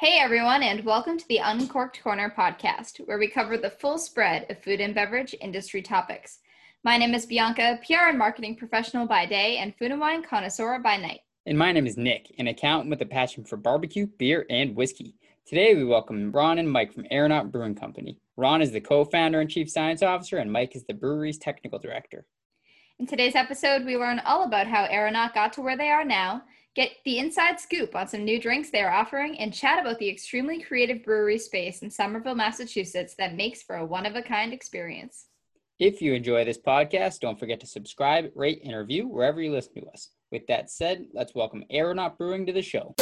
Hey everyone, and welcome to the Uncorked Corner podcast, where we cover the full spread of food and beverage industry topics. My name is Bianca, PR and marketing professional by day and food and wine connoisseur by night. And my name is Nick, an accountant with a passion for barbecue, beer, and whiskey. Today we welcome Ron and Mike from Aeronaut Brewing Company. Ron is the co founder and chief science officer, and Mike is the brewery's technical director. In today's episode, we learn all about how Aeronaut got to where they are now Get the inside scoop on some new drinks they are offering and chat about the extremely creative brewery space in Somerville, Massachusetts that makes for a one of a kind experience. If you enjoy this podcast, don't forget to subscribe, rate, and review wherever you listen to us. With that said, let's welcome Aeronaut Brewing to the show.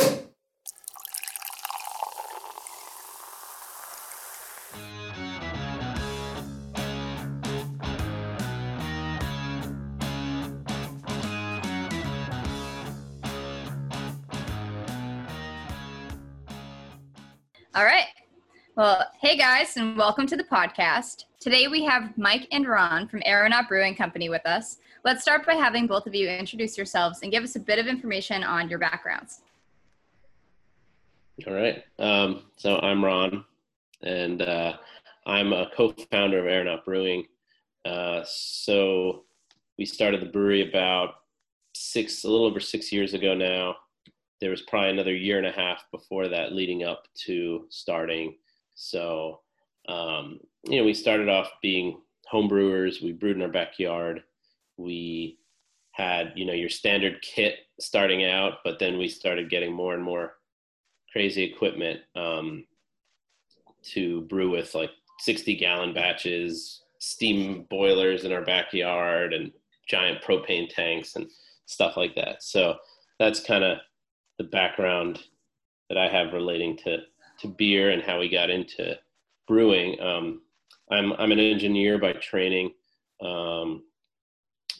Well, hey guys, and welcome to the podcast. Today we have Mike and Ron from Aeronaut Brewing Company with us. Let's start by having both of you introduce yourselves and give us a bit of information on your backgrounds. All right. Um, so I'm Ron, and uh, I'm a co-founder of Aeronaut Brewing. Uh, so we started the brewery about six, a little over six years ago now there was probably another year and a half before that leading up to starting. So, um, you know, we started off being home brewers. We brewed in our backyard. We had, you know, your standard kit starting out, but then we started getting more and more crazy equipment um, to brew with like 60 gallon batches, steam boilers in our backyard, and giant propane tanks and stuff like that. So that's kind of the background that I have relating to to beer and how we got into brewing. Um, I'm I'm an engineer by training. Um,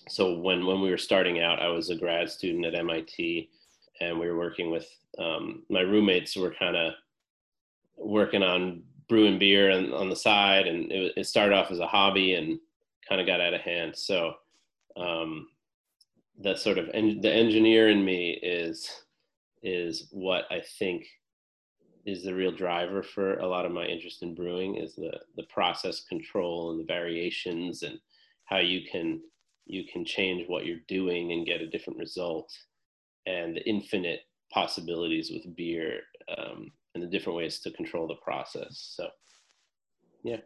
so when when we were starting out, I was a grad student at MIT, and we were working with um, my roommates. Were kind of working on brewing beer and on the side, and it, it started off as a hobby and kind of got out of hand. So um, that sort of en- the engineer in me is is what I think is the real driver for a lot of my interest in brewing is the the process control and the variations and how you can you can change what you're doing and get a different result and the infinite possibilities with beer um, and the different ways to control the process so yeah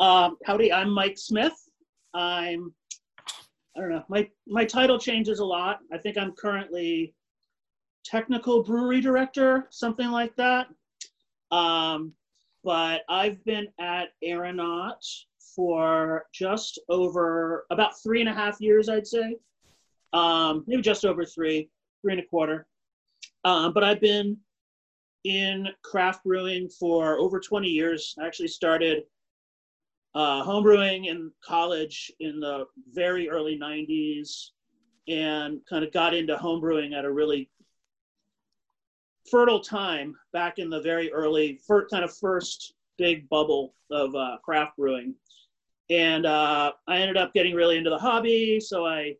um, howdy i'm mike smith i'm I don't know. My my title changes a lot. I think I'm currently technical brewery director, something like that. Um, but I've been at Aeronaut for just over about three and a half years, I'd say. Um, maybe just over three, three and a quarter. Um, but I've been in craft brewing for over 20 years. I actually started uh, homebrewing in college in the very early 90s and kind of got into homebrewing at a really fertile time back in the very early kind of first big bubble of uh, craft brewing. And uh, i ended up getting really into the hobby so i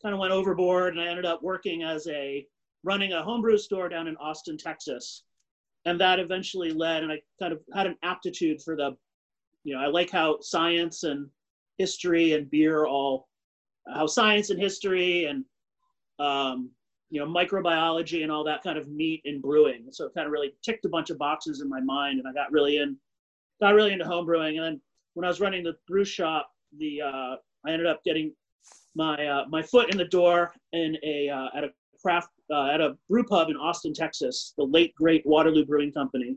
kind of went overboard and i ended up working as a running a homebrew store down in austin texas. And that eventually led and i kind of had an aptitude for the you know, I like how science and history and beer all, how science and history and, um, you know, microbiology and all that kind of meat in brewing. So it kind of really ticked a bunch of boxes in my mind, and I got really in, got really into home brewing. And then when I was running the brew shop, the uh, I ended up getting my uh, my foot in the door in a uh, at a craft uh, at a brew pub in Austin, Texas, the late great Waterloo Brewing Company,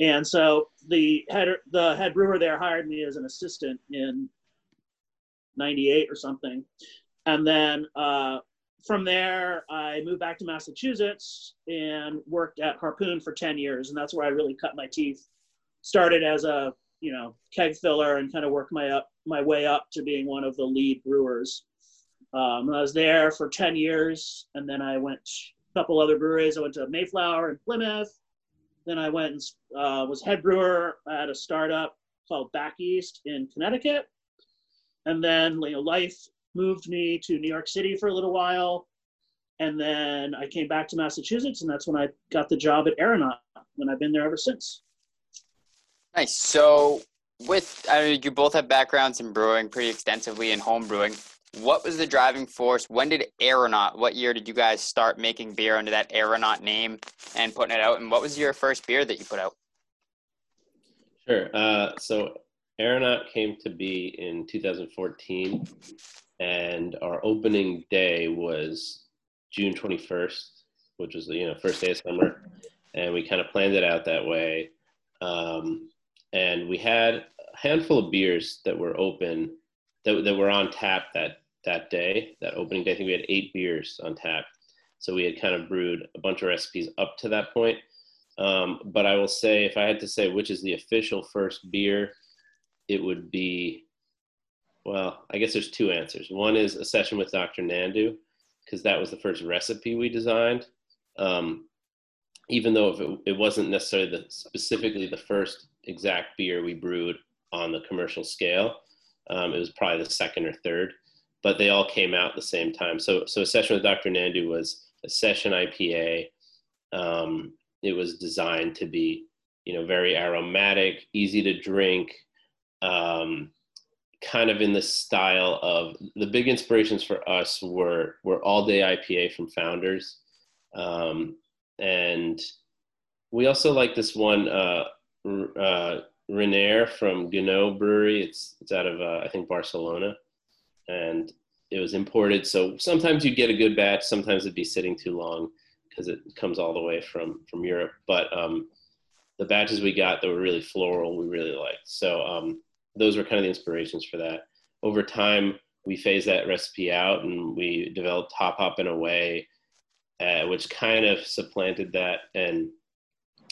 and so the head the head brewer there hired me as an assistant in '98 or something, and then uh, from there I moved back to Massachusetts and worked at Harpoon for 10 years, and that's where I really cut my teeth. Started as a you know keg filler and kind of worked my up my way up to being one of the lead brewers. Um, I was there for 10 years, and then I went a couple other breweries. I went to Mayflower in Plymouth, then I went and uh, was head brewer at a startup called Back East in Connecticut. And then you know, life moved me to New York City for a little while. and then I came back to Massachusetts, and that's when I got the job at Aeronaut, and I've been there ever since. Nice. So, with I mean, you both have backgrounds in brewing pretty extensively in home brewing. What was the driving force? When did Aeronaut? What year did you guys start making beer under that Aeronaut name and putting it out? And what was your first beer that you put out? Sure. Uh, so Aeronaut came to be in 2014, and our opening day was June 21st, which was the you know first day of summer, and we kind of planned it out that way. Um, and we had a handful of beers that were open that, that were on tap that that day that opening day. I think we had eight beers on tap. So we had kind of brewed a bunch of recipes up to that point. Um, but i will say if i had to say which is the official first beer it would be well i guess there's two answers one is a session with dr nandu because that was the first recipe we designed um, even though it, it wasn't necessarily the specifically the first exact beer we brewed on the commercial scale. Um, it was probably the second or third, but they all came out at the same time. So, so a session with Dr. Nandu was a session IPA. Um, it was designed to be, you know, very aromatic, easy to drink, um, kind of in the style of the big inspirations for us were were all day IPA from Founders, um, and we also like this one. Uh, uh, Renair from Gunot Brewery. It's it's out of uh, I think Barcelona, and it was imported. So sometimes you get a good batch. Sometimes it'd be sitting too long because it comes all the way from from Europe. But um, the batches we got that were really floral, we really liked. So um, those were kind of the inspirations for that. Over time, we phased that recipe out and we developed Hop Hoppin' Away, uh, which kind of supplanted that, and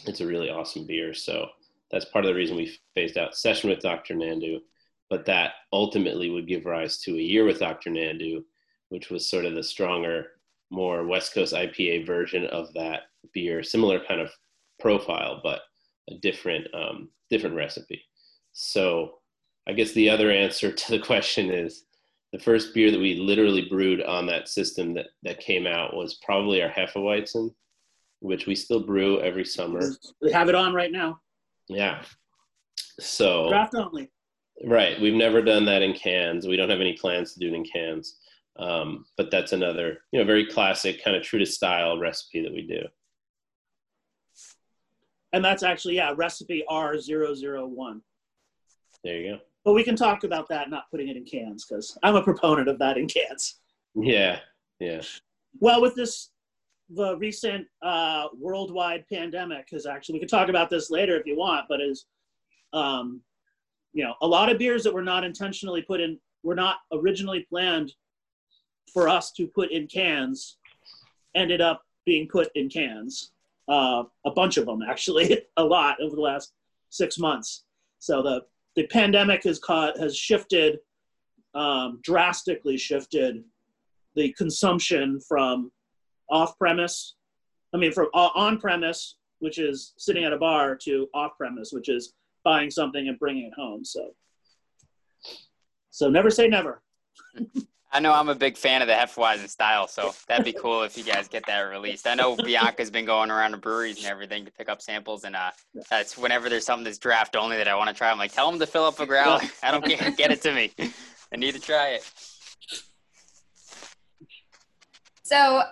it's a really awesome beer. So that's part of the reason we phased out session with Dr. Nandu, but that ultimately would give rise to a year with Dr. Nandu, which was sort of the stronger, more West Coast IPA version of that beer, similar kind of profile, but a different um, different recipe. So I guess the other answer to the question is the first beer that we literally brewed on that system that, that came out was probably our Hefeweizen, which we still brew every summer. We have it on right now. Yeah. So draft only. Right. We've never done that in cans. We don't have any plans to do it in cans. Um, but that's another, you know, very classic kind of true to style recipe that we do. And that's actually, yeah, recipe R001. There you go. But we can talk about that, not putting it in cans, because I'm a proponent of that in cans. Yeah, yeah. Well, with this the recent uh, worldwide pandemic has actually, we could talk about this later if you want, but is, um, you know, a lot of beers that were not intentionally put in, were not originally planned for us to put in cans, ended up being put in cans. Uh, a bunch of them, actually, a lot over the last six months. So the the pandemic has caught has shifted, um, drastically shifted the consumption from off premise. I mean, from uh, on premise, which is sitting at a bar, to off premise, which is buying something and bringing it home. So, so never say never. I know I'm a big fan of the Hefeweizen style, so that'd be cool if you guys get that released. I know Bianca's been going around the breweries and everything to pick up samples, and uh, that's whenever there's something that's draft only that I want to try. I'm like, tell them to fill up a growler. I don't care. Get it to me. I need to try it. So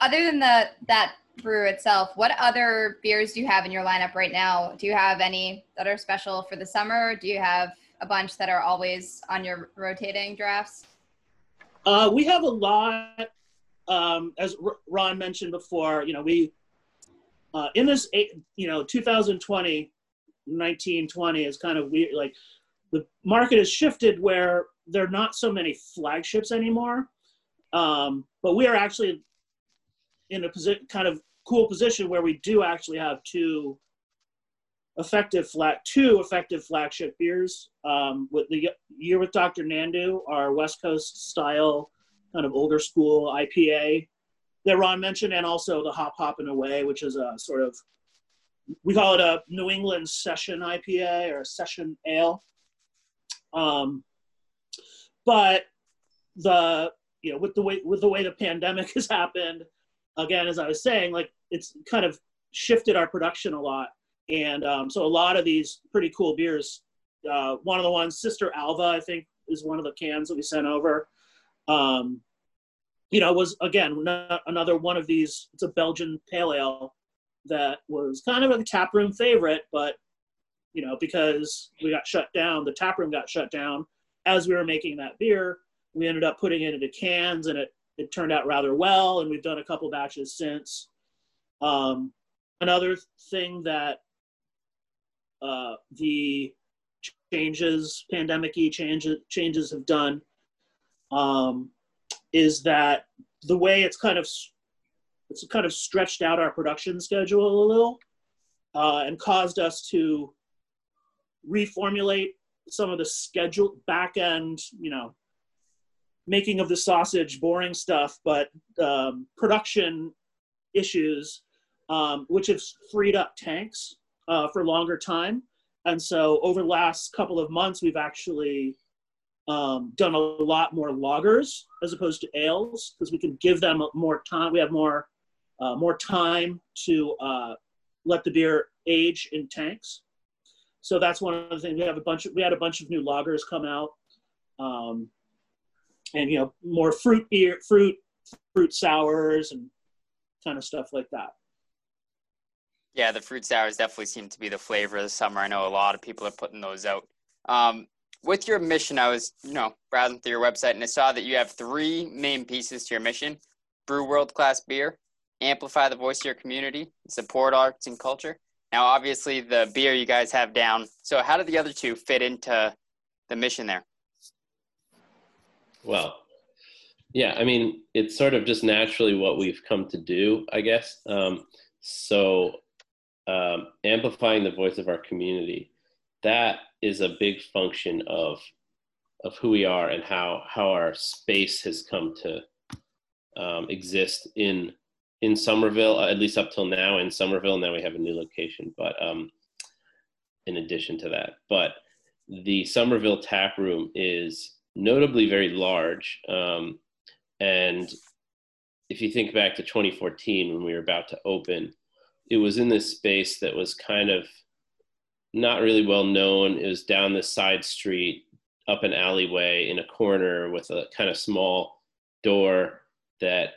other than the that brew itself, what other beers do you have in your lineup right now? Do you have any that are special for the summer? Do you have a bunch that are always on your rotating drafts? Uh, we have a lot. Um, as Ron mentioned before, you know, we uh, in this, you know, 2020, 1920 is kind of weird. Like the market has shifted where there are not so many flagships anymore. Um, but we are actually in a position, kind of cool position where we do actually have two effective flat two effective flagship beers um, with the year with Dr. Nandu, our West Coast style kind of older school IPA that Ron mentioned, and also the Hop Hoppin' Away, which is a sort of we call it a New England session IPA or a session ale. Um, but the you know, with the way with the way the pandemic has happened, again, as I was saying, like it's kind of shifted our production a lot, and um, so a lot of these pretty cool beers. Uh, one of the ones, Sister Alva, I think, is one of the cans that we sent over. Um, you know, was again another one of these. It's a Belgian pale ale that was kind of a tap room favorite, but you know, because we got shut down, the tap room got shut down as we were making that beer. We ended up putting it into cans, and it it turned out rather well. And we've done a couple batches since. Um, another thing that uh, the changes, pandemic-y changes changes have done, um, is that the way it's kind of it's kind of stretched out our production schedule a little uh, and caused us to reformulate some of the schedule back end, you know, making of the sausage, boring stuff, but um, production issues, um, which have freed up tanks uh, for longer time. And so over the last couple of months, we've actually um, done a lot more lagers as opposed to ales because we can give them more time. We have more uh, more time to uh, let the beer age in tanks. So that's one of the things. We have a bunch. Of, we had a bunch of new lagers come out, um, and you know more fruit beer, fruit fruit sours, and kind of stuff like that. Yeah, the fruit sours definitely seem to be the flavor of the summer. I know a lot of people are putting those out. Um, with your mission, I was, you know, browsing through your website and I saw that you have three main pieces to your mission: brew world class beer, amplify the voice of your community, support arts and culture. Now, obviously, the beer you guys have down. So, how do the other two fit into the mission there? Well, yeah, I mean, it's sort of just naturally what we've come to do, I guess. Um, so, um, amplifying the voice of our community, that is a big function of of who we are and how how our space has come to um, exist in in Somerville, at least up till now in Somerville. Now we have a new location, but um, in addition to that, but the Somerville tap room is notably very large. Um, and if you think back to 2014 when we were about to open, it was in this space that was kind of not really well known. It was down the side street, up an alleyway in a corner with a kind of small door that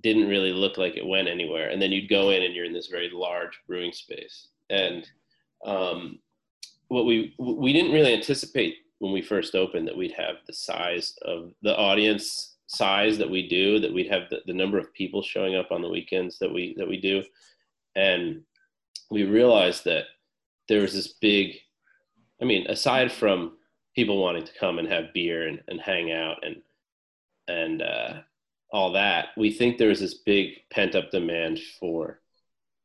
didn't really look like it went anywhere. And then you'd go in and you're in this very large brewing space. And um, what we we didn't really anticipate when we first opened that we'd have the size of the audience size that we do, that we'd have the, the number of people showing up on the weekends that we that we do. And we realized that there was this big I mean, aside from people wanting to come and have beer and, and hang out and and uh, all that, we think there was this big pent up demand for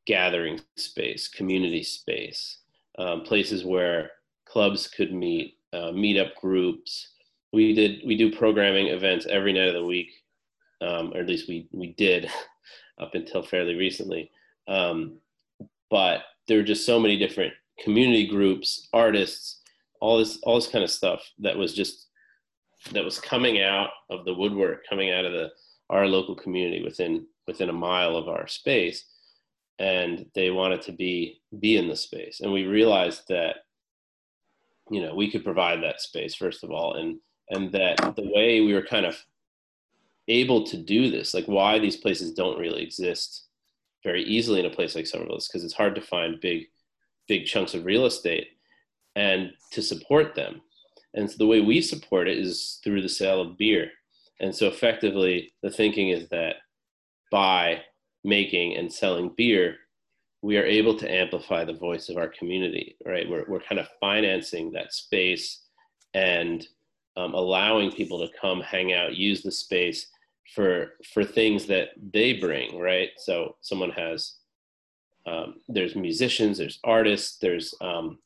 gathering space, community space, um, places where clubs could meet, uh, meetup groups. We did we do programming events every night of the week, um, or at least we we did up until fairly recently. Um, but there were just so many different community groups, artists, all this all this kind of stuff that was just that was coming out of the woodwork, coming out of the our local community within within a mile of our space. And they wanted to be be in the space. And we realized that you know we could provide that space first of all and and that the way we were kind of able to do this like why these places don't really exist very easily in a place like somerville because it's hard to find big big chunks of real estate and to support them and so the way we support it is through the sale of beer and so effectively, the thinking is that by making and selling beer, we are able to amplify the voice of our community, right? We're, we're kind of financing that space and um, allowing people to come hang out, use the space for for things that they bring, right? So someone has um, there's musicians, there's artists, there's um,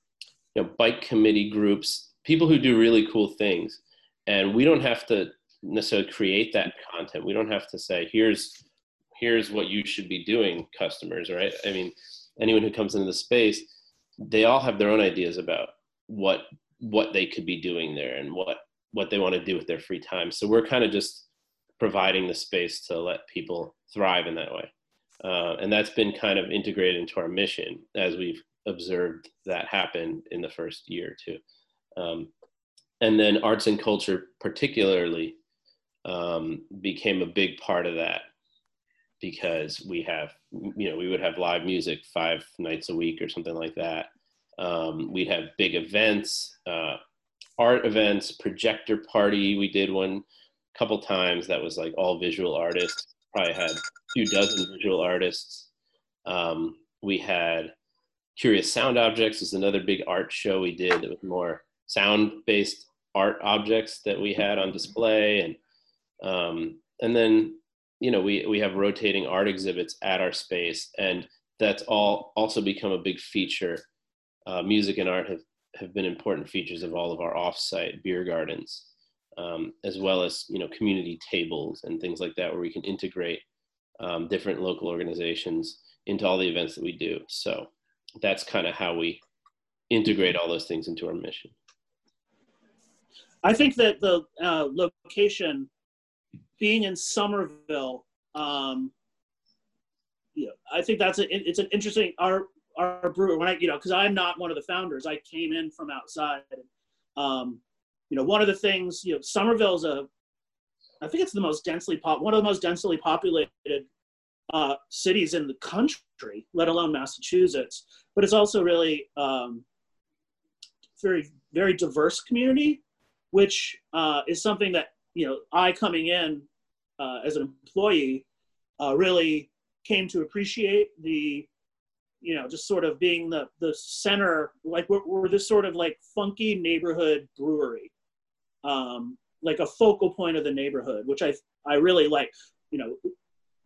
you know bike committee groups, people who do really cool things, and we don't have to necessarily create that content. We don't have to say, here's here's what you should be doing, customers, right? I mean, anyone who comes into the space, they all have their own ideas about what what they could be doing there and what what they want to do with their free time. So we're kind of just providing the space to let people thrive in that way. Uh, and that's been kind of integrated into our mission as we've observed that happen in the first year or two. Um, and then arts and culture, particularly, um, became a big part of that because we have, you know, we would have live music five nights a week or something like that. Um, we'd have big events, uh, art events, projector party. We did one couple times that was like all visual artists. Probably had a few dozen visual artists. Um, we had Curious Sound Objects is another big art show we did that was more sound-based art objects that we had on display, and um, and then you know we we have rotating art exhibits at our space, and that's all also become a big feature. Uh, music and art have have been important features of all of our offsite beer gardens, um, as well as you know community tables and things like that, where we can integrate um, different local organizations into all the events that we do. So that's kind of how we integrate all those things into our mission. I think that the uh, location, being in Somerville, um, you know, I think that's a, it's an interesting our our brewer when I you know because I'm not one of the founders. I came in from outside. Um, you know, one of the things you know, Somerville's a, I think it's the most densely pop one of the most densely populated uh, cities in the country, let alone Massachusetts. But it's also really um, very very diverse community, which uh, is something that you know I coming in uh, as an employee uh, really came to appreciate the you know just sort of being the the center like we're, we're this sort of like funky neighborhood brewery um, like a focal point of the neighborhood which i i really like you know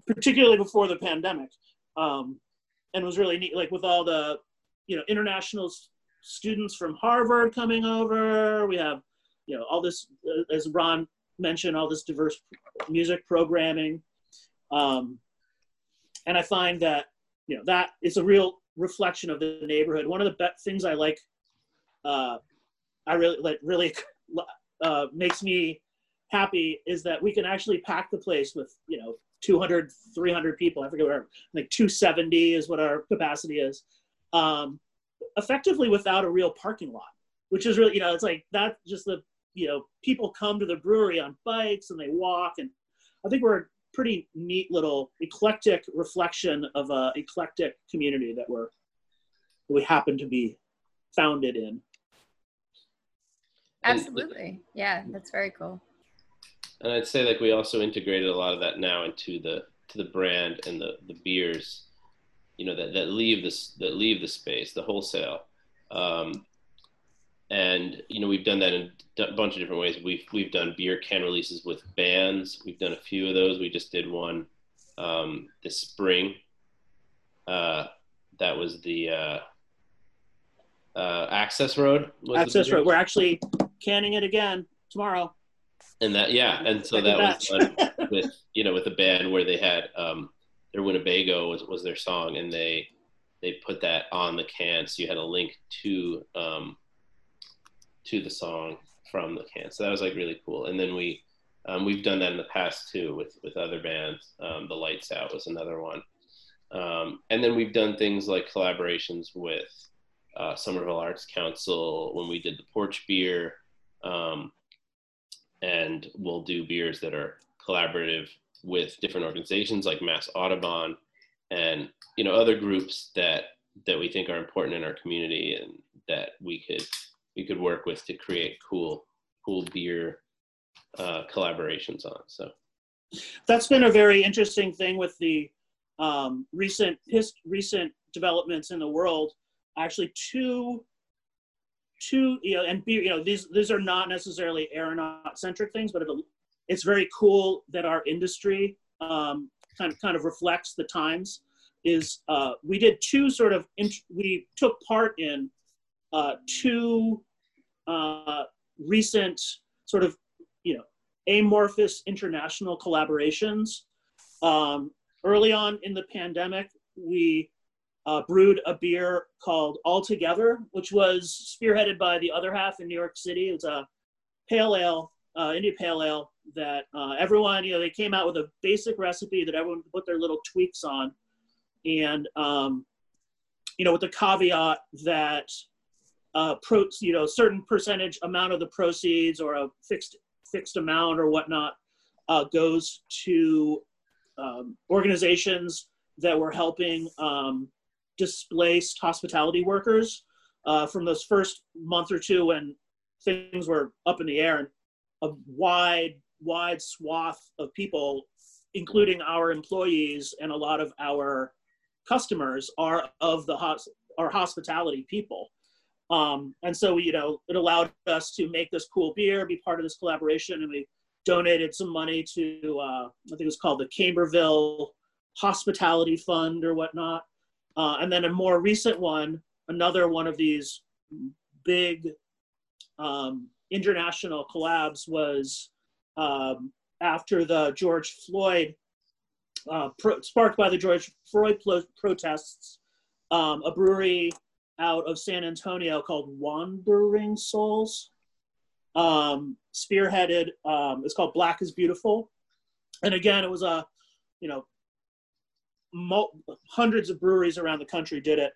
particularly before the pandemic, um, and was really neat. Like with all the, you know, international students from Harvard coming over. We have, you know, all this, uh, as Ron mentioned, all this diverse music programming. Um, and I find that, you know, that is a real reflection of the neighborhood. One of the be- things I like, uh, I really like, really uh, makes me happy is that we can actually pack the place with, you know, 200, 300 people. I forget where, like 270 is what our capacity is. Um, effectively without a real parking lot, which is really, you know, it's like that just the, you know, people come to the brewery on bikes and they walk. And I think we're a pretty neat little eclectic reflection of a eclectic community that we're, we happen to be founded in. Absolutely. Yeah, that's very cool and I'd say like we also integrated a lot of that now into the to the brand and the the beers, you know that that leave this that leave the space, the wholesale, um, and you know we've done that in a bunch of different ways. We've we've done beer can releases with bands. We've done a few of those. We just did one um, this spring. Uh, that was the uh, uh, Access Road. Access Road. We're actually canning it again tomorrow. And that yeah and so that was with you know with a band where they had um their winnebago was, was their song and they they put that on the can. So you had a link to um to the song from the can. So that was like really cool. And then we um, we've done that in the past too with with other bands. Um, the lights out was another one. Um, and then we've done things like collaborations with uh, somerville arts council when we did the porch beer um, and we'll do beers that are collaborative with different organizations like Mass Audubon and you know other groups that that we think are important in our community and that we could we could work with to create cool cool beer uh, collaborations on. So that's been a very interesting thing with the um, recent his, recent developments in the world. Actually, two two, you know, and be, you know, these these are not necessarily aeronaut centric things, but it's very cool that our industry um, kind of kind of reflects the times. Is uh, we did two sort of int- we took part in uh, two uh, recent sort of you know amorphous international collaborations. Um, early on in the pandemic, we uh, brewed a beer called All Together, which was spearheaded by the other half in New York City. It's a pale ale uh, India Pale Ale that uh, everyone, you know, they came out with a basic recipe that everyone put their little tweaks on, and um, you know, with the caveat that uh, pro, you know, certain percentage amount of the proceeds or a fixed fixed amount or whatnot uh, goes to um, organizations that were helping um, displaced hospitality workers uh, from those first month or two when things were up in the air and a wide wide swath of people including our employees and a lot of our customers are of the hos- are hospitality people. Um, and so you know it allowed us to make this cool beer be part of this collaboration and we donated some money to uh, i think it was called the camberville hospitality fund or whatnot uh, and then a more recent one another one of these big um, international collabs was um, after the George Floyd, uh, pro- sparked by the George Floyd protests, um, a brewery out of San Antonio called Weathered Souls, um, spearheaded. Um, it's called Black is Beautiful, and again, it was a, you know, hundreds of breweries around the country did it,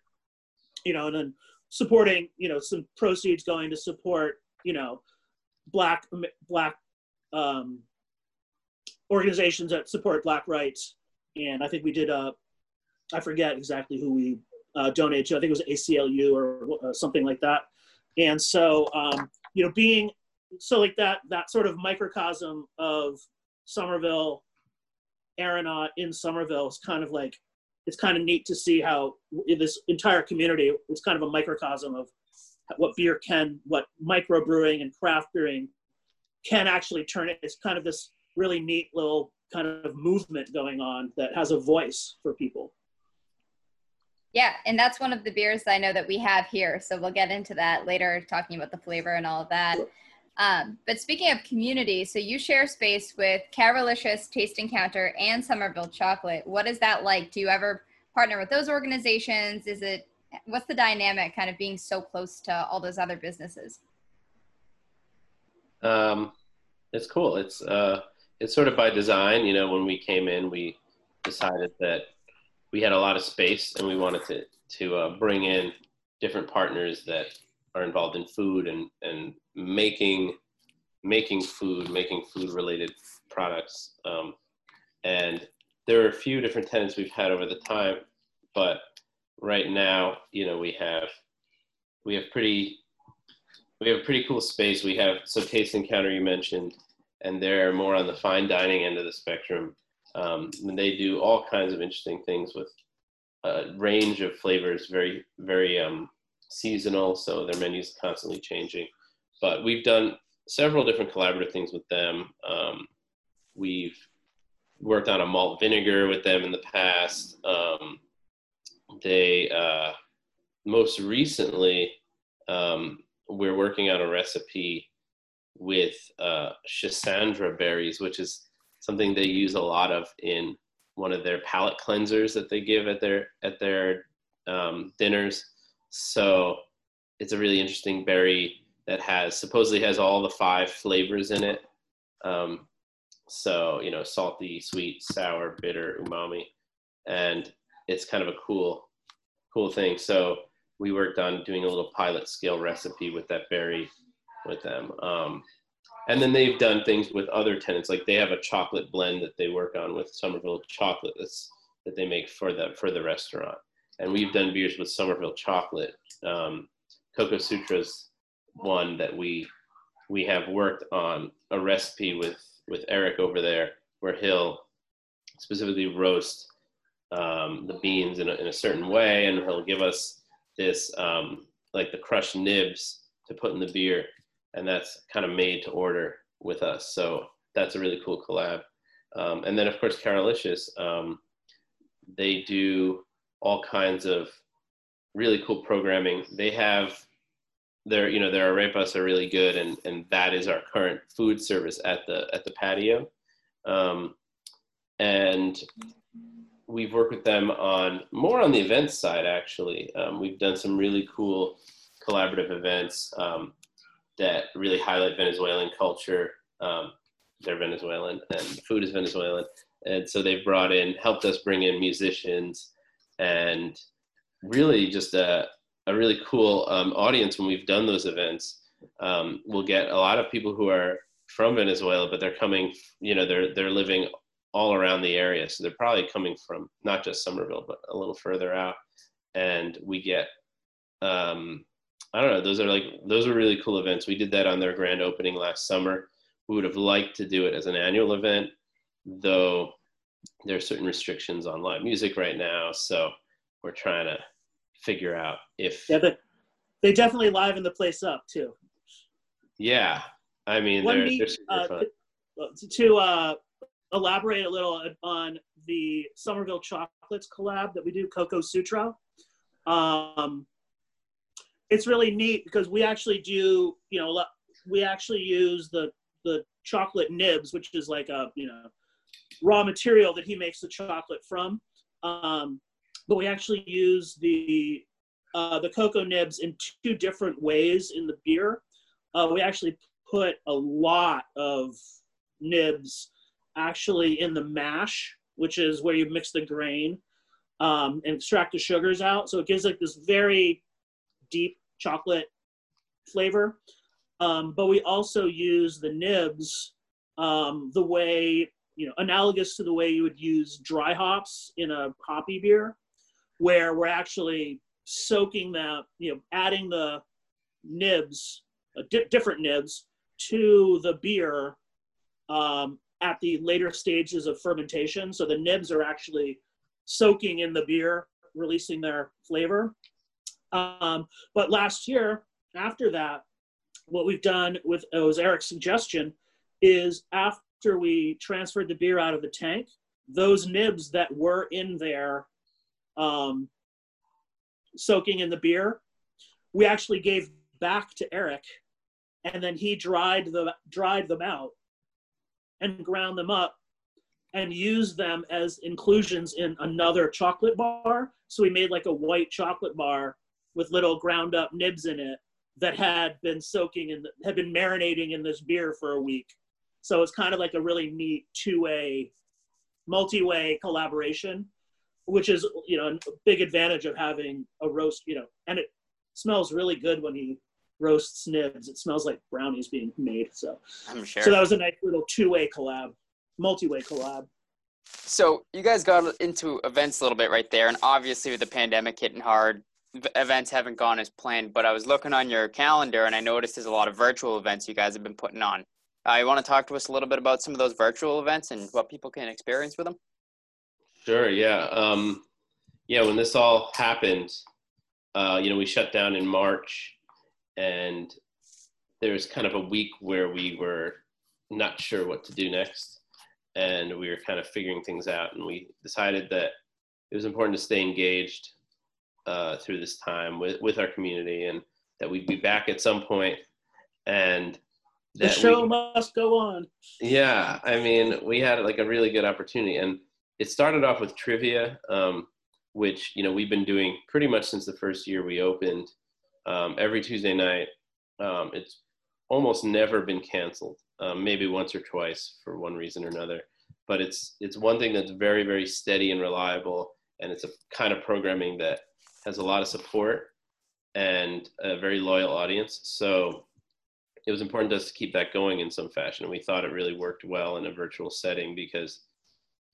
you know, and then supporting, you know, some proceeds going to support, you know, black black um, organizations that support black rights. And I think we did a, I forget exactly who we uh, donated to. I think it was ACLU or uh, something like that. And so, um, you know, being so like that, that sort of microcosm of Somerville aeronaut in Somerville is kind of like, it's kind of neat to see how this entire community, it's kind of a microcosm of what beer can, what microbrewing and craft brewing can actually turn it. It's kind of this really neat little kind of movement going on that has a voice for people. Yeah, and that's one of the beers I know that we have here. So we'll get into that later, talking about the flavor and all of that. Um, but speaking of community, so you share space with Carolicious Tasting Counter and Somerville Chocolate. What is that like? Do you ever partner with those organizations? Is it what's the dynamic kind of being so close to all those other businesses? Um, it's cool. It's uh, it's sort of by design. You know, when we came in, we decided that we had a lot of space and we wanted to to uh, bring in different partners that are involved in food and and making making food, making food related products. Um, and there are a few different tenants we've had over the time, but right now, you know, we have we have pretty we have a pretty cool space. We have so Tasting Counter you mentioned, and they're more on the fine dining end of the spectrum. Um, and they do all kinds of interesting things with a range of flavors, very very um, seasonal. So their menus constantly changing. But we've done several different collaborative things with them. Um, we've worked on a malt vinegar with them in the past. Um, they uh, most recently um, we're working on a recipe with uh, schisandra berries, which is something they use a lot of in one of their palate cleansers that they give at their at their um, dinners. So it's a really interesting berry that has supposedly has all the five flavors in it. Um, so you know, salty, sweet, sour, bitter, umami, and it's kind of a cool, cool thing. So we worked on doing a little pilot scale recipe with that berry with them. Um, and then they've done things with other tenants, like they have a chocolate blend that they work on with Somerville chocolate that's, that they make for the for the restaurant. And we've done beers with Somerville chocolate. Um, Cocoa Sutra's one that we we have worked on a recipe with with Eric over there, where he'll specifically roast um, the beans in a, in a certain way, and he'll give us this um, like the crushed nibs to put in the beer, and that's kind of made to order with us. So that's a really cool collab. Um, and then of course Carolicious, um, they do all kinds of really cool programming. They have their you know their arepas are really good, and and that is our current food service at the at the patio. Um, and we've worked with them on more on the events side actually um, we've done some really cool collaborative events um, that really highlight venezuelan culture Um, they're Venezuelan and food is Venezuelan. And so they've brought in, helped us bring in musicians and really just a, a really cool um, audience when we've done those events. Um, we'll get a lot of people who are from Venezuela, but they're coming, you know, they're, they're living all around the area. So they're probably coming from not just Somerville, but a little further out. And we get, um, I don't know, those are like, those are really cool events. We did that on their grand opening last summer. We would have liked to do it as an annual event, though there are certain restrictions on live music right now. So we're trying to figure out if. Yeah, they, they definitely liven the place up too. Yeah. I mean, One they're, they're super uh, fun. to, to uh, elaborate a little on the Somerville Chocolates collab that we do, Coco Sutra. Um, it's really neat because we actually do, you know, we actually use the the chocolate nibs, which is like a you know raw material that he makes the chocolate from. Um, but we actually use the uh, the cocoa nibs in two different ways in the beer. Uh, we actually put a lot of nibs actually in the mash, which is where you mix the grain um, and extract the sugars out. So it gives like this very deep chocolate flavor. Um, but we also use the nibs um, the way, you know, analogous to the way you would use dry hops in a hoppy beer, where we're actually soaking them, you know, adding the nibs, uh, di- different nibs to the beer um, at the later stages of fermentation. So the nibs are actually soaking in the beer, releasing their flavor. Um, but last year, after that, what we've done with it was Eric's suggestion is after we transferred the beer out of the tank, those nibs that were in there um, soaking in the beer, we actually gave back to Eric, and then he dried the dried them out and ground them up and used them as inclusions in another chocolate bar. So we made like a white chocolate bar with little ground up nibs in it that had been soaking and had been marinating in this beer for a week. So it's kind of like a really neat two-way, multi-way collaboration, which is you know a big advantage of having a roast. You know, and it smells really good when he roasts nibs. It smells like brownies being made. So, I'm sure. so that was a nice little two-way collab, multi-way collab. So you guys got into events a little bit right there, and obviously with the pandemic hitting hard, events haven't gone as planned. But I was looking on your calendar, and I noticed there's a lot of virtual events you guys have been putting on. Uh, you want to talk to us a little bit about some of those virtual events and what people can experience with them? Sure. Yeah. Um, yeah. When this all happened, uh, you know, we shut down in March, and there was kind of a week where we were not sure what to do next, and we were kind of figuring things out. And we decided that it was important to stay engaged uh, through this time with with our community, and that we'd be back at some point, and The show we, must go on. yeah, I mean, we had like a really good opportunity, and it started off with trivia, um, which you know we've been doing pretty much since the first year we opened. Um, every Tuesday night, um, it's almost never been canceled. Um, maybe once or twice for one reason or another, but it's it's one thing that's very very steady and reliable, and it's a kind of programming that has a lot of support and a very loyal audience. So it was important to us to keep that going in some fashion. And we thought it really worked well in a virtual setting because,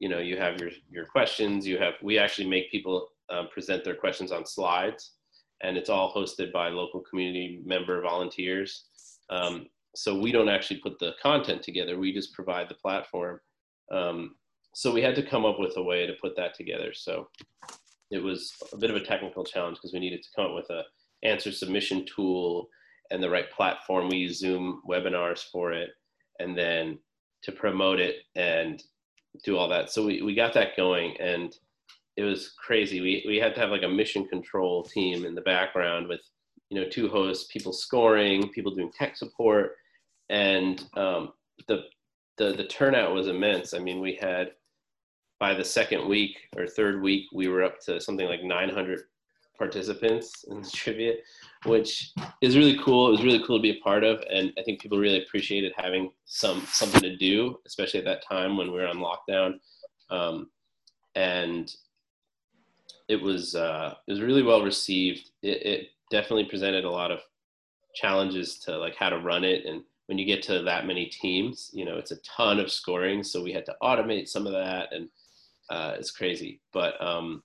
you know, you have your, your questions, you have, we actually make people um, present their questions on slides and it's all hosted by local community member volunteers. Um, so we don't actually put the content together. We just provide the platform. Um, so we had to come up with a way to put that together. So it was a bit of a technical challenge because we needed to come up with a answer submission tool and the right platform. We use Zoom webinars for it, and then to promote it and do all that. So we, we got that going, and it was crazy. We we had to have like a mission control team in the background with you know two hosts, people scoring, people doing tech support, and um, the the the turnout was immense. I mean, we had by the second week or third week, we were up to something like 900 participants in the trivia, which is really cool. It was really cool to be a part of, and I think people really appreciated having some something to do, especially at that time when we were on lockdown. Um, and it was uh, it was really well received. It, it definitely presented a lot of challenges to like how to run it and when you get to that many teams you know it's a ton of scoring so we had to automate some of that and uh, it's crazy but um,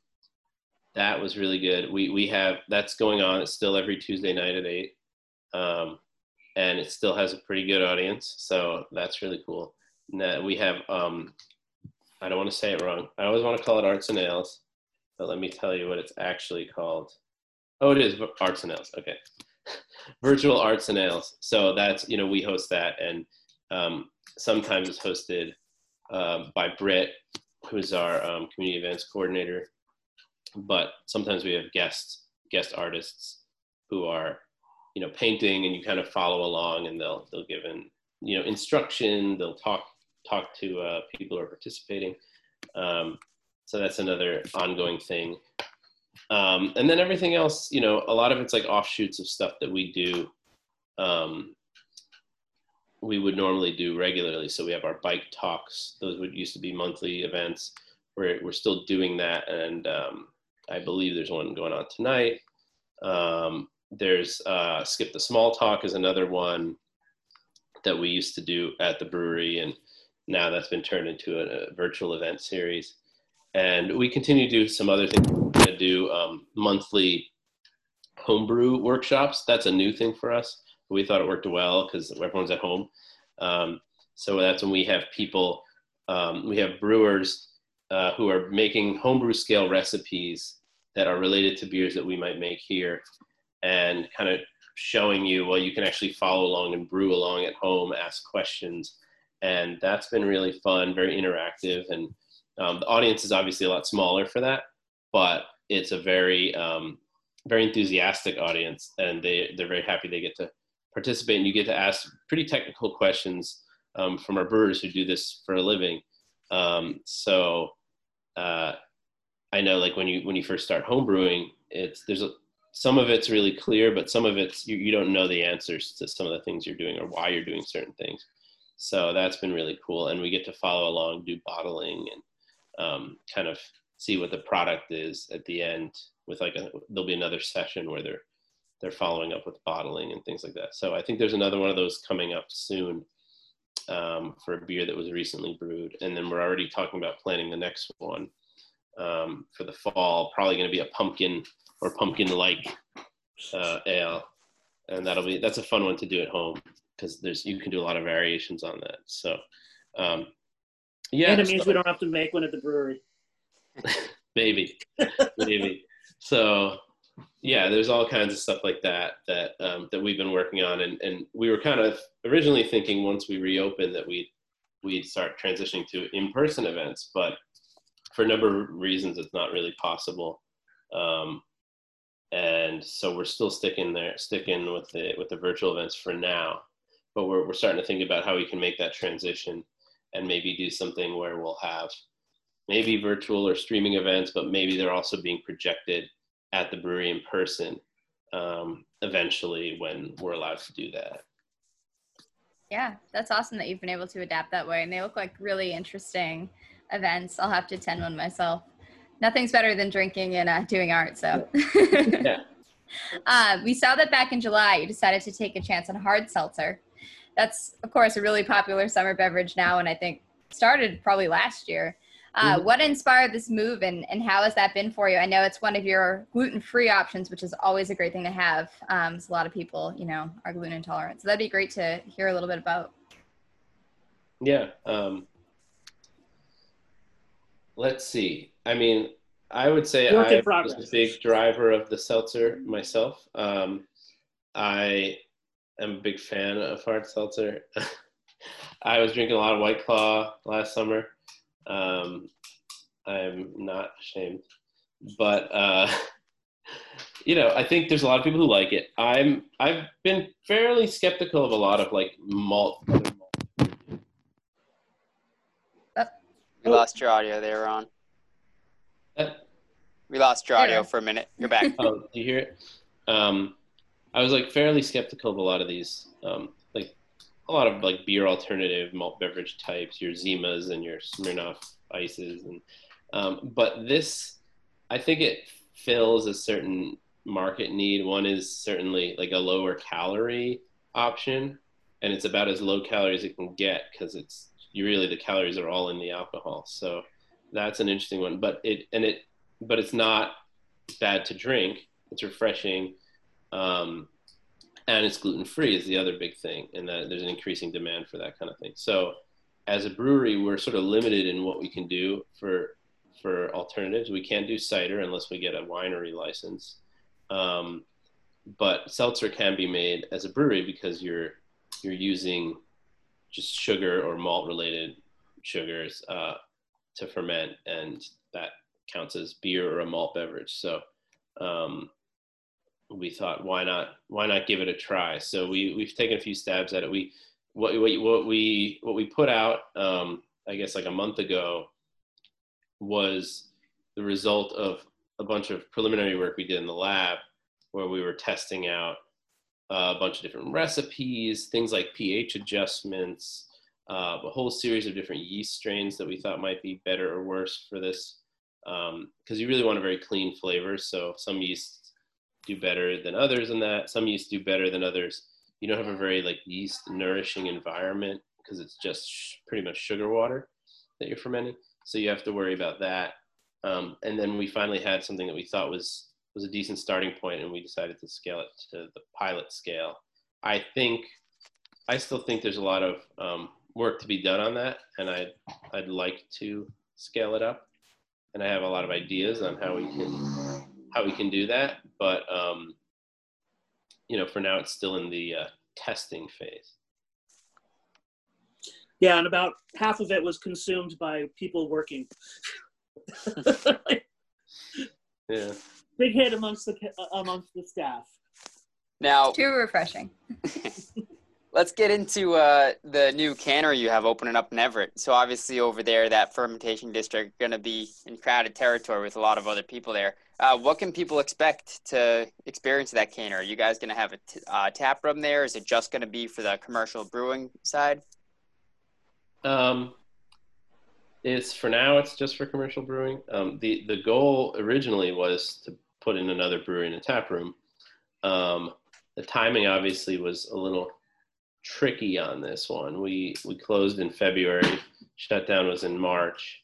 that was really good. We we have that's going on it's still every tuesday night at eight. Um, and it still has a pretty good audience so that's really cool. Now we have um, i don't want to say it wrong i always want to call it arts and nails but let me tell you what it's actually called. Oh it is arts and nails okay. Virtual arts and nails. So that's you know we host that and um, sometimes it's hosted um, by Britt, who's our um, community events coordinator but sometimes we have guests guest artists who are you know painting and you kind of follow along and they'll they'll give in you know instruction they'll talk talk to uh, people who are participating. Um, so that's another ongoing thing. Um, and then everything else you know a lot of it's like offshoots of stuff that we do um, we would normally do regularly. So we have our bike talks. Those would used to be monthly events. We're, we're still doing that and um, I believe there's one going on tonight. Um, there's uh, Skip the Small Talk is another one that we used to do at the brewery, and now that's been turned into a, a virtual event series. And we continue to do some other things. To do um, monthly homebrew workshops. That's a new thing for us. We thought it worked well because everyone's at home. Um, so that's when we have people, um, we have brewers uh, who are making homebrew scale recipes that are related to beers that we might make here and kind of showing you well you can actually follow along and brew along at home ask questions. And that's been really fun very interactive. And um, the audience is obviously a lot smaller for that but it's a very um, very enthusiastic audience. And they they're very happy they get to participate. And you get to ask pretty technical questions um, from our brewers who do this for a living. Um, so uh, I know like when you when you first start homebrewing, it's there's a some of it's really clear, but some of it's you, you don't know the answers to some of the things you're doing or why you're doing certain things. So that's been really cool, and we get to follow along, do bottling, and um, kind of see what the product is at the end. With like a, there'll be another session where they're they're following up with bottling and things like that. So I think there's another one of those coming up soon um, for a beer that was recently brewed, and then we're already talking about planning the next one um, for the fall. Probably going to be a pumpkin or pumpkin-like uh, ale, and that'll be that's a fun one to do at home because there's you can do a lot of variations on that. So um, yeah, and it means so, we don't have to make one at the brewery. maybe, maybe. So yeah, there's all kinds of stuff like that that um, that we've been working on, and and we were kind of originally thinking once we reopen that we we'd start transitioning to in-person events, but for a number of reasons, it's not really possible. Um, and so we're still sticking there, sticking with the with the virtual events for now. But we're we're starting to think about how we can make that transition, and maybe do something where we'll have maybe virtual or streaming events, but maybe they're also being projected at the brewery in person um, eventually when we're allowed to do that. Yeah, that's awesome that you've been able to adapt that way. And they look like really interesting events. I'll have to attend one myself. Nothing's better than drinking and uh, doing art. So, yeah. uh, we saw that back in July, you decided to take a chance on hard seltzer. That's, of course, a really popular summer beverage now, and I think started probably last year. Uh, mm-hmm. What inspired this move and, and how has that been for you? I know it's one of your gluten free options, which is always a great thing to have. Um, a lot of people, you know, are gluten intolerant. So that'd be great to hear a little bit about. Yeah. Um, let's see. I mean, I would say I was a big driver of the seltzer myself. Um, I am a big fan of hard seltzer. I was drinking a lot of White Claw last summer. Um, I'm not ashamed, but uh, you know, I think there's a lot of people who like it. I'm I've been fairly skeptical of a lot of like malt. We lost your audio there, Ronn. Uh, We lost your audio for a minute. You're back. oh, do you hear it? Um, I was like fairly skeptical of a lot of these, um, like a lot of like beer alternative malt beverage types, your Zimas and your Smirnoff ices, and um, but this, I think it fills a certain market need. One is certainly like a lower calorie option, and it's about as low calorie as it can get because it's you really the calories are all in the alcohol. So that's an interesting one. But it and it but it's not bad to drink. It's refreshing, um, and it's gluten free is the other big thing, and that there's an increasing demand for that kind of thing. So, as a brewery, we're sort of limited in what we can do for for alternatives. We can't do cider unless we get a winery license, um, but seltzer can be made as a brewery because you're you're using just sugar or malt related sugars uh, to ferment, and that counts as beer or a malt beverage. So um, we thought, why not? Why not give it a try? So we we've taken a few stabs at it. We what what, what we what we put out, um, I guess like a month ago, was the result of a bunch of preliminary work we did in the lab, where we were testing out a bunch of different recipes, things like pH adjustments, uh, a whole series of different yeast strains that we thought might be better or worse for this because um, you really want a very clean flavor. So some yeasts do better than others in that. Some yeasts do better than others. You don't have a very like yeast nourishing environment because it's just sh- pretty much sugar water that you're fermenting. So you have to worry about that. Um, and then we finally had something that we thought was was a decent starting point, and we decided to scale it to the pilot scale. I think I still think there's a lot of um, work to be done on that, and I'd I'd like to scale it up and I have a lot of ideas on how we can how we can do that. But um, you know, for now, it's still in the uh, testing phase. Yeah, and about half of it was consumed by people working. Yeah. Big hit amongst the amongst the staff. Now, Too refreshing. let's get into uh, the new cannery you have opening up in Everett. So obviously over there, that fermentation district going to be in crowded territory with a lot of other people there. Uh, what can people expect to experience that cannery? Are you guys going to have a t- uh, tap room there? Is it just going to be for the commercial brewing side? Um, it's for now. It's just for commercial brewing. Um, the the goal originally was to put in another brewery and a tap room. Um, the timing obviously was a little tricky on this one. We we closed in February. Shutdown was in March,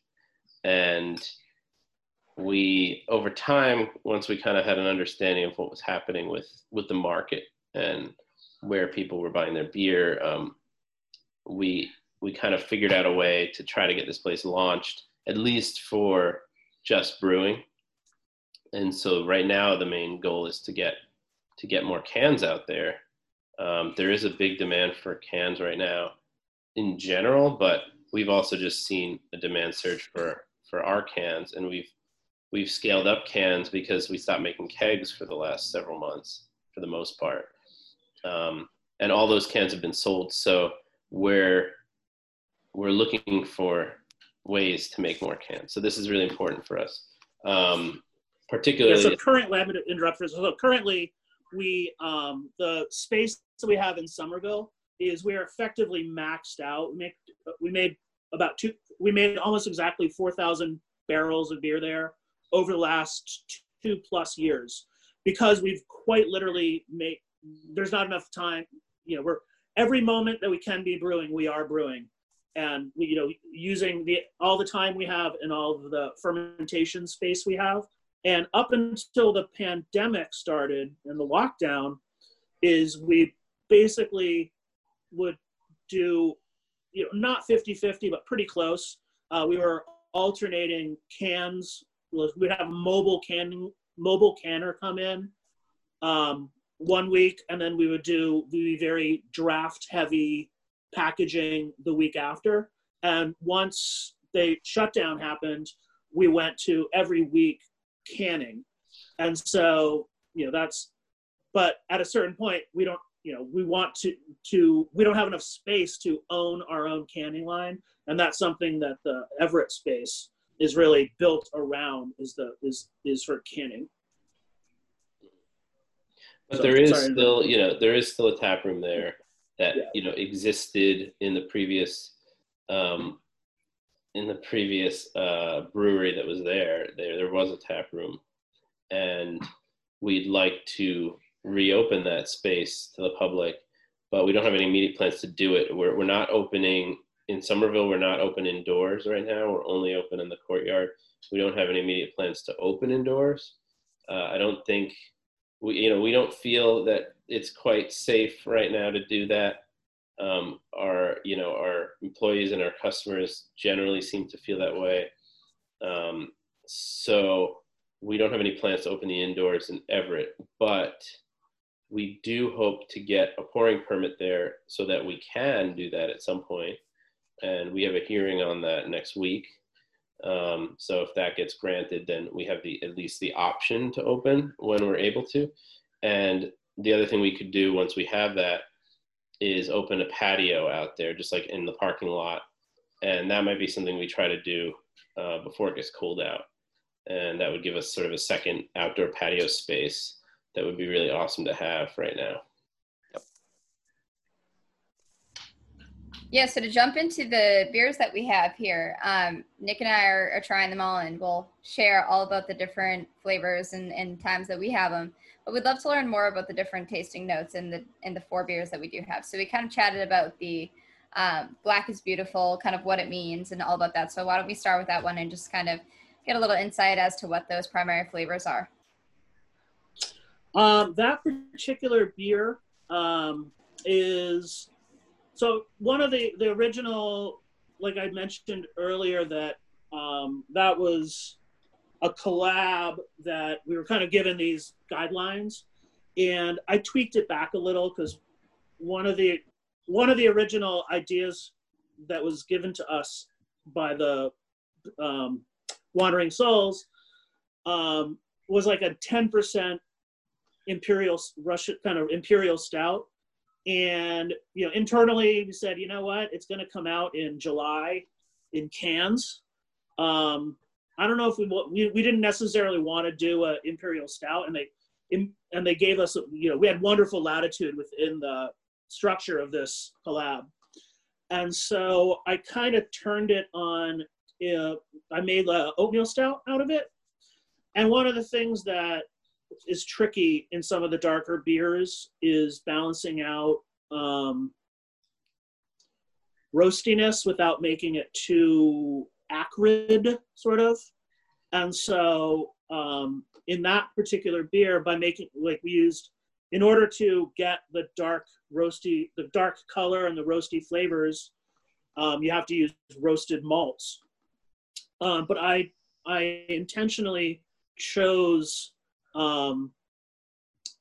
and we over time once we kind of had an understanding of what was happening with with the market and where people were buying their beer, um, we we kind of figured out a way to try to get this place launched at least for just brewing. And so right now the main goal is to get to get more cans out there um, there is a big demand for cans right now in general, but we've also just seen a demand surge for for our cans, and we've we've scaled up cans because we stopped making kegs for the last several months, for the most part, um, and all those cans have been sold. So we're we're looking for ways to make more cans. So this is really important for us, um, particularly. Yeah, so current lab interrupters. So currently, we um, the space that we have in Somerville is we are effectively maxed out. We make we made about two. We made almost exactly four thousand barrels of beer there over the last two plus years because we've quite literally made. There's not enough time. You know, we're every moment that we can be brewing, we are brewing, and we you know using the all the time we have and all the fermentation space we have and up until the pandemic started and the lockdown, is we basically would do, you know, not 50 50, but pretty close. Uh, we were alternating cans. We'd have a mobile canning, mobile canner come in um, one week, and then we would do the very draft heavy packaging the week after. And once the shutdown happened, we went to every week canning. And so, you know, that's, but at a certain point, we don't, you know, we want to, to, we don't have enough space to own our own canning line. And that's something that the Everett space is really built around is the is is for canning. But So, there is sorry. still, you know, there is still a tap room there that Yeah. you know existed in the previous, um, in the previous uh, brewery that was there. There, there was a tap room, and we'd like to reopen that space to the public, but we don't have any immediate plans to do it. We're we're not opening in Somerville. We're not open indoors right now. We're only open in the courtyard. We don't have any immediate plans to open indoors. Uh, I don't think we you know we don't feel that it's quite safe right now to do that um, our you know our employees and our customers generally seem to feel that way. Um, so we don't have any plans to open the indoors in everett but we do hope to get a pouring permit there so that we can do that at some point. And we have a hearing on that next week. Um, so if that gets granted, then we have the at least the option to open when we're able to. And the other thing we could do once we have that is open a patio out there, just like in the parking lot. And that might be something we try to do uh, before it gets cold out. And that would give us sort of a second outdoor patio space that would be really awesome to have right now. Yep. Yeah, so to jump into the beers that we have here, um, Nick and I are, are trying them all and we'll share all about the different flavors and, and times that we have them. But we'd love to learn more about the different tasting notes in the in the four beers that we do have. So we kind of chatted about the um, black is beautiful, kind of what it means and all about that. So why don't we start with that one and just kind of get a little insight as to what those primary flavors are. Um, that particular beer um, is so one of the the original, like I mentioned earlier, that um, that was a collab that we were kind of given these guidelines, and I tweaked it back a little because one of the one of the original ideas that was given to us by the um, Weathered Souls um, was like a ten percent imperial Russian kind of imperial stout. And you know, internally we said, you know what, it's going to come out in July in cans. Um, I don't know if we we, we didn't necessarily want to do a imperial stout, and they and they gave us you know we had wonderful latitude within the structure of this collab, and so I kind of turned it on. Uh, I made a oatmeal stout out of it, and one of the things that is tricky in some of the darker beers is balancing out um, roastiness without making it too acrid, sort of. And so, um, in that particular beer, by making like we used, in order to get the dark roasty, the dark color and the roasty flavors, um, you have to use roasted malts. Um, but I I intentionally chose um,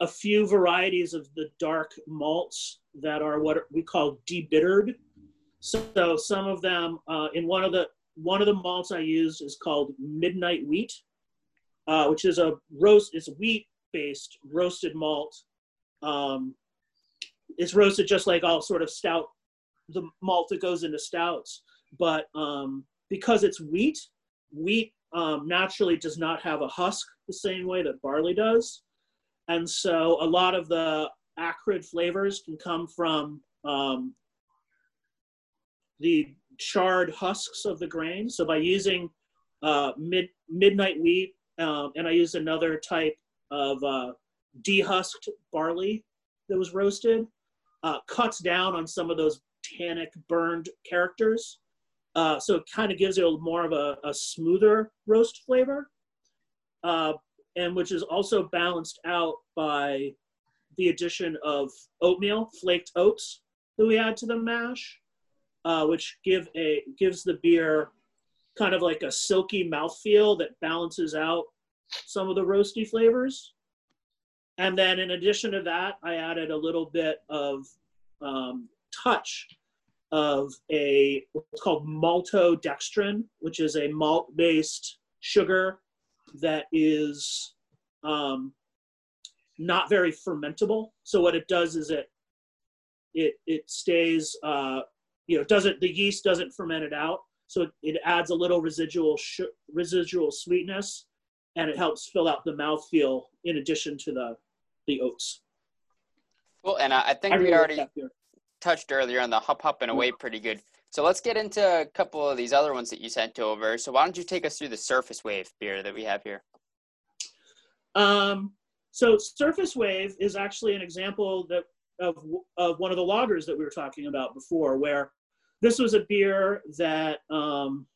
a few varieties of the dark malts that are what we call debittered. So some of them uh, in one of the one of the malts I used is called Midnight Wheat, uh, which is a roast. It's wheat based roasted malt. Um, it's roasted just like all sort of stout, the malt that goes into stouts. But um, because it's wheat, wheat um, naturally does not have a husk the same way that barley does. And so a lot of the acrid flavors can come from um, the charred husks of the grain. So by using uh, mid, midnight wheat, um, and I used another type of uh, dehusked barley that was roasted, uh, cuts down on some of those tannic burned characters. Uh, so it kind of gives it a more of a, a smoother roast flavor, uh, and which is also balanced out by the addition of oatmeal, flaked oats that we add to the mash, uh, which give a gives the beer kind of like a silky mouthfeel that balances out some of the roasty flavors. And then in addition to that, I added a little bit of um, touch of a what's called maltodextrin, which is a malt-based sugar that is um, not very fermentable. So what it does is it it it stays uh, you know doesn't the yeast doesn't ferment it out, so it, adds a little residual sh- residual sweetness, and it helps fill out the mouthfeel in addition to the the oats. Well, and I, I think I we really like already touched earlier on the Hop Hop Hooray pretty good. So let's get into a couple of these other ones that you sent over. So why don't you take us through the surface wave beer that we have here? Um, so surface wave is actually an example that of of one of the lagers that we were talking about before, where this was a beer that um,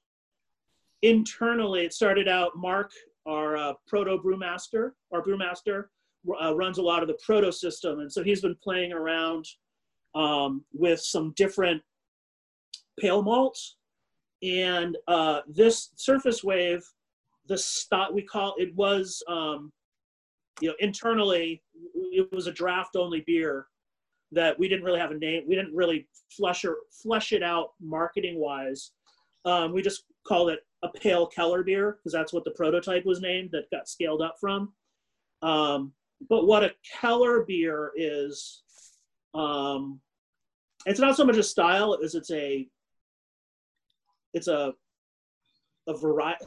internally it started out. Mark, our uh, proto brewmaster, our brewmaster, uh, runs a lot of the proto system, and so he's been playing around um, with some different pale malts, and uh, this surface wave, the stop we call it was. Um, you know, internally, it was a draft only beer that we didn't really have a name. We didn't really flush or flesh it out marketing wise. Um, we just called it a pale Keller beer because that's what the prototype was named that got scaled up from. Um, but what a Keller beer is, um, it's not so much a style as it's a, it's a, a variety.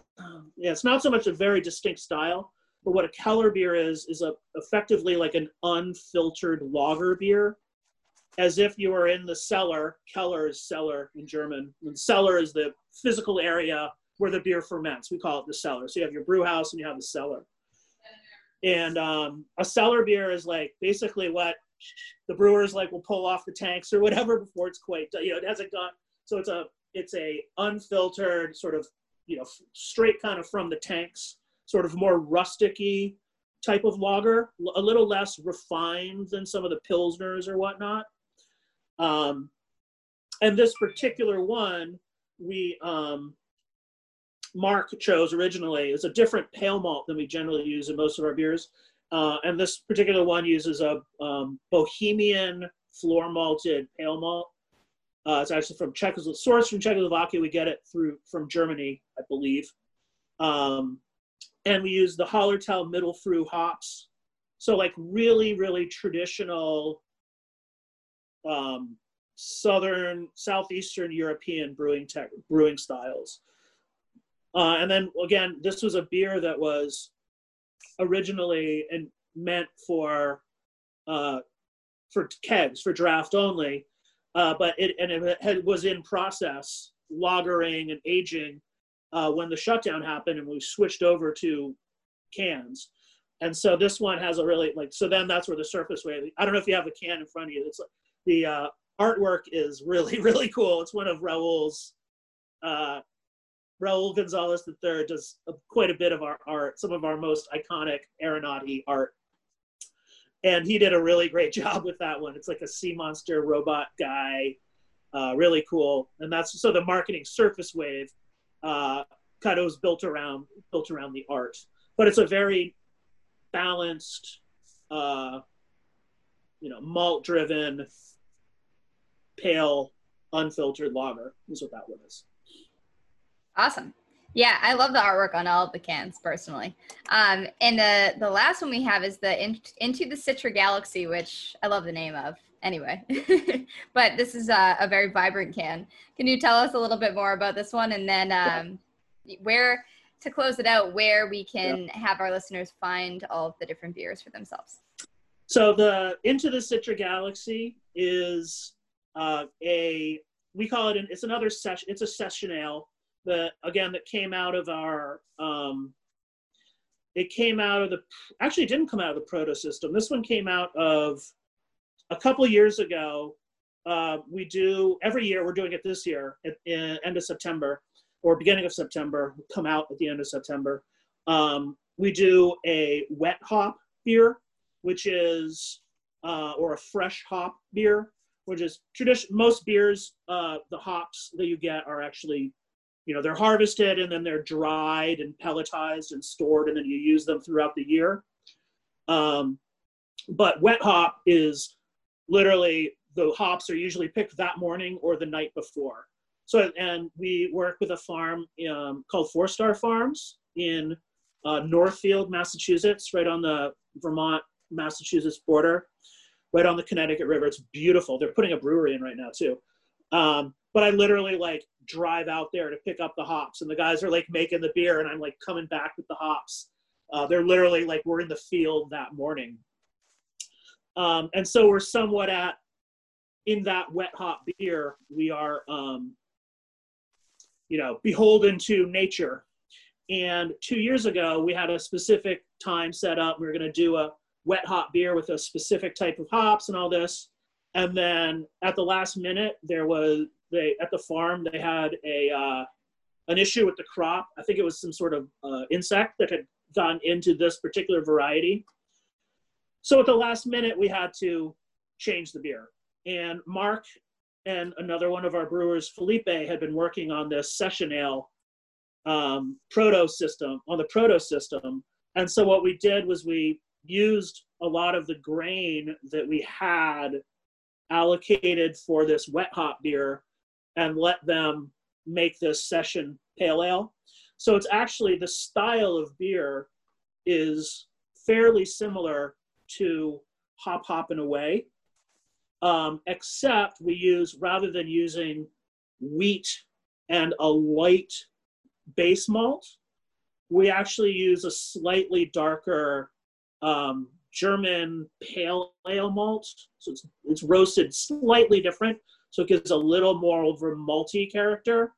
Yeah, it's not so much a very distinct style but what a Keller beer is is a effectively like an unfiltered lager beer, as if you were in the cellar. Keller is cellar in German. And cellar is the physical area where the beer ferments. We call it the cellar. So you have your brew house and you have the cellar. And um, a cellar beer is like basically what the brewers like will pull off the tanks or whatever before it's quite you know it hasn't got so it's a it's a unfiltered sort of you know straight kind of from the tanks sort of more rusticy type of lager, a little less refined than some of the pilsners or whatnot. Um, and this particular one, we um, Mark chose originally is a different pale malt than we generally use in most of our beers. Uh, and this particular one uses a um, Bohemian floor malted pale malt. Uh, it's actually from Czechoslovakia, sourced from Czechoslovakia. We get it through from Germany, I believe. Um, and we use the Hallertau Mittelfrüh hops. So like really, really traditional um, southern, southeastern European brewing tech, brewing styles. Uh, and then again, this was a beer that was originally and meant for uh, for kegs for draft only, uh, but it and it had, was in process lagering and aging uh, when the shutdown happened and we switched over to cans. And so this one has a really like so then that's where the surface way. I don't know if you have a can in front of you. It's the uh, artwork is really really cool. It's one of Raul's. Uh, Raul Gonzalez III does quite a bit of our art, some of our most iconic Aeronauty art. And he did a really great job with that one. It's like a sea monster robot guy, uh, really cool. And that's so the marketing surface wave uh, kind of was built around built around the art. But it's a very balanced, uh, you know, malt driven, pale, unfiltered lager is what that one is. Awesome. Yeah, I love the artwork on all of the cans personally. Um, and the the last one we have is the in, Into the Citra Galaxy, which I love the name of anyway. but this is a, a, very vibrant can. Can you tell us a little bit more about this one, and then um, where to close it out, where we can yeah. have our listeners find all of the different beers for themselves? So the Into the Citra Galaxy is a we call it an, it's another session it's a session ale that again that came out of our um, it came out of the actually it didn't come out of the proto system. This one came out of a couple years ago. Uh, we do every year we're doing it this year at, at end of september or beginning of september come out at the end of september. Um, we do a wet hop beer which is uh, or a fresh hop beer which is tradition most beers uh, the hops that you get are actually you know they're harvested and then they're dried and pelletized and stored and then you use them throughout the year. Um, but wet hop is literally the hops are usually picked that morning or the night before. So and we work with a farm um, called four star farms in uh, northfield massachusetts right on the vermont massachusetts border right on the connecticut river it's beautiful they're putting a brewery in right now too um, but I literally like drive out there to pick up the hops, and the guys are like making the beer, and I'm like coming back with the hops. Uh, they're literally like we're in the field that morning, um, and so we're somewhat at in that wet hop beer. We are, um, you know, beholden to nature. And two years ago, we had a specific time set up. We were going to do a wet hop beer with a specific type of hops and all this. And then at the last minute, there was they at the farm they had a uh, an issue with the crop. I think it was some sort of uh, insect that had gone into this particular variety. So at the last minute, we had to change the beer. And Mark and another one of our brewers, Felipe, had been working on this session ale um, proto system on the proto system. And so what we did was we used a lot of the grain that we had allocated for this wet hop beer and let them make this session pale ale. So it's actually the style of beer is fairly similar to Hop Hoppin' Away, um, except we use rather than using wheat and a light base malt, we actually use a slightly darker um, German pale ale malt. So it's, it's roasted slightly different. So it gives a little more a malty character.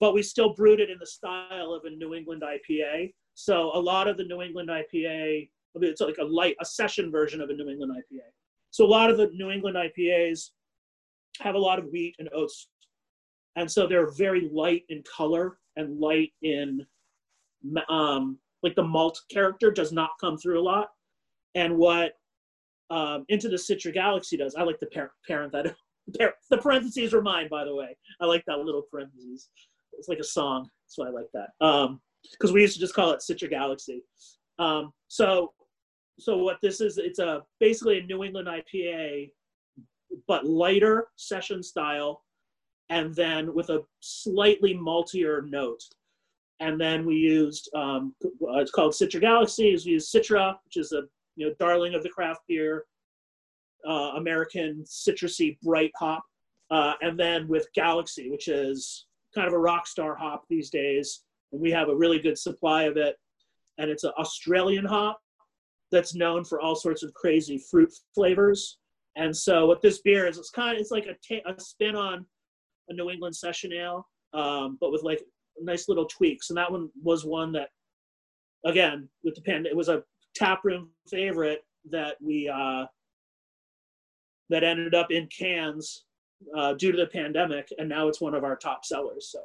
But we still brewed it in the style of a New England IPA. So a lot of the New England IPA, it's like a light, a session version of a New England IPA. So a lot of the New England IPAs have a lot of wheat and oats. And so they're very light in color and light in um, like the malt character does not come through a lot. And what um, Into the Citra Galaxy does, I like the par- parent that the parentheses are mine, by the way. I like that little parentheses. It's like a song, so I like that. Um, because we used to just call it Citra Galaxy. Um, so, so what this is, it's a basically a New England IPA, but lighter session style, and then with a slightly maltier note and then we used um, uh, it's called Citra Galaxy. We used Citra, which is a you know darling of the craft beer, uh, American citrusy bright hop, uh, and then with Galaxy, which is kind of a rock star hop these days, and we have a really good supply of it, and it's an Australian hop that's known for all sorts of crazy fruit flavors. And so what this beer is, it's kind of it's like a, ta- a spin on a New England session ale, um, but with like nice little tweaks. And that one was one that, again, with the pen, it was a taproom favorite that we uh, that ended up in cans uh, due to the pandemic, and now it's one of our top sellers. So.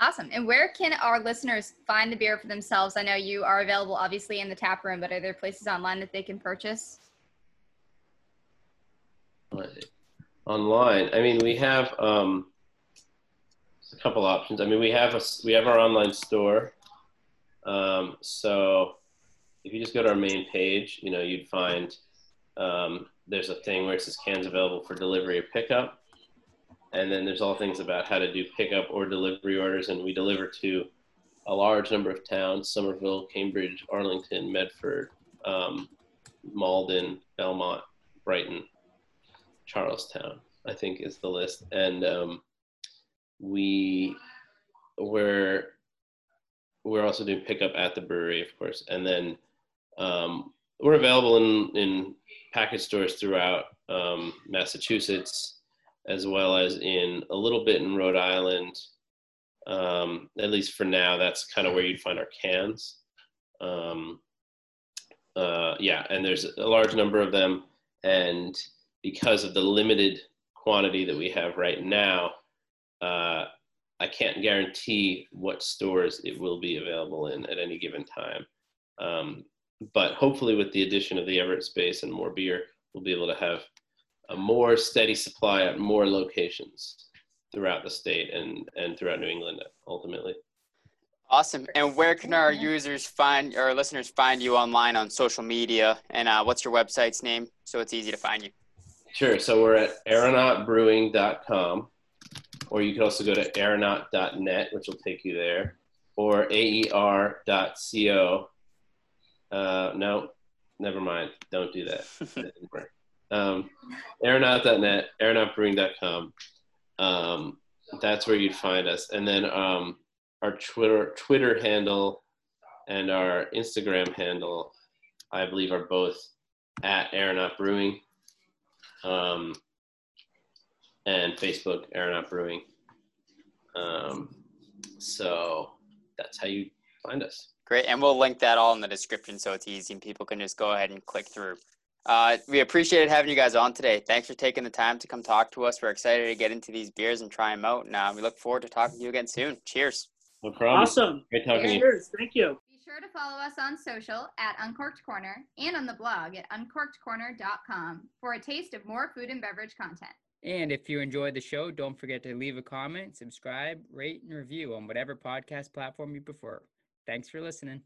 Awesome. And where can our listeners find the beer for themselves? I know you are available obviously in the tap room, but are there places online that they can purchase? Online. I mean, we have um, a couple options. I mean, we have a we have our online store. Um, so if you just go to our main page, you know, you'd find um, there's a thing where it says cans available for delivery or pickup. And then there's all things about how to do pickup or delivery orders. And we deliver to a large number of towns Somerville, Cambridge, Arlington, Medford, um, Malden, Belmont, Brighton, Charlestown, I think is the list. And um, we we're we're also doing pickup at the brewery, of course, and then um, we're available in in package stores throughout um, Massachusetts, as well as in a little bit in Rhode Island. Um, at least for now, that's kind of where you'd find our cans. Um, uh, yeah, and there's a large number of them, and because of the limited quantity that we have right now, uh, I can't guarantee what stores it will be available in at any given time. Um, but hopefully, with the addition of the Everett space and more beer, we'll be able to have a more steady supply at more locations throughout the state and, and throughout New England ultimately. Awesome. And where can our users find, or listeners find you online on social media? And uh, what's your website's name so it's easy to find you? Sure. So we're at aeronautbrewing.com or you could also go to aeronaut.net, which will take you there, or aer.co. Uh, no, never mind. Don't do that. that um, aeronaut.net, aeronautbrewing.com. Um, that's where you'd find us. And then um, our Twitter Twitter handle and our Instagram handle, I believe, are both at Aeronaut Brewing, um, and Facebook Aeronaut Brewing. Um, so that's how you find us. Great. And we'll link that all in the description so it's easy and people can just go ahead and click through. Uh, we appreciated having you guys on today. Thanks for taking the time to come talk to us. We're excited to get into these beers and try them out. And uh, we look forward to talking to you again soon. Cheers. No problem. Awesome. Great talking to you. Cheers. Thank you. Be sure to follow us on social at Uncorked Corner and on the blog at uncorkedcorner.com for a taste of more food and beverage content. And if you enjoyed the show, don't forget to leave a comment, subscribe, rate, and review on whatever podcast platform you prefer. Thanks for listening.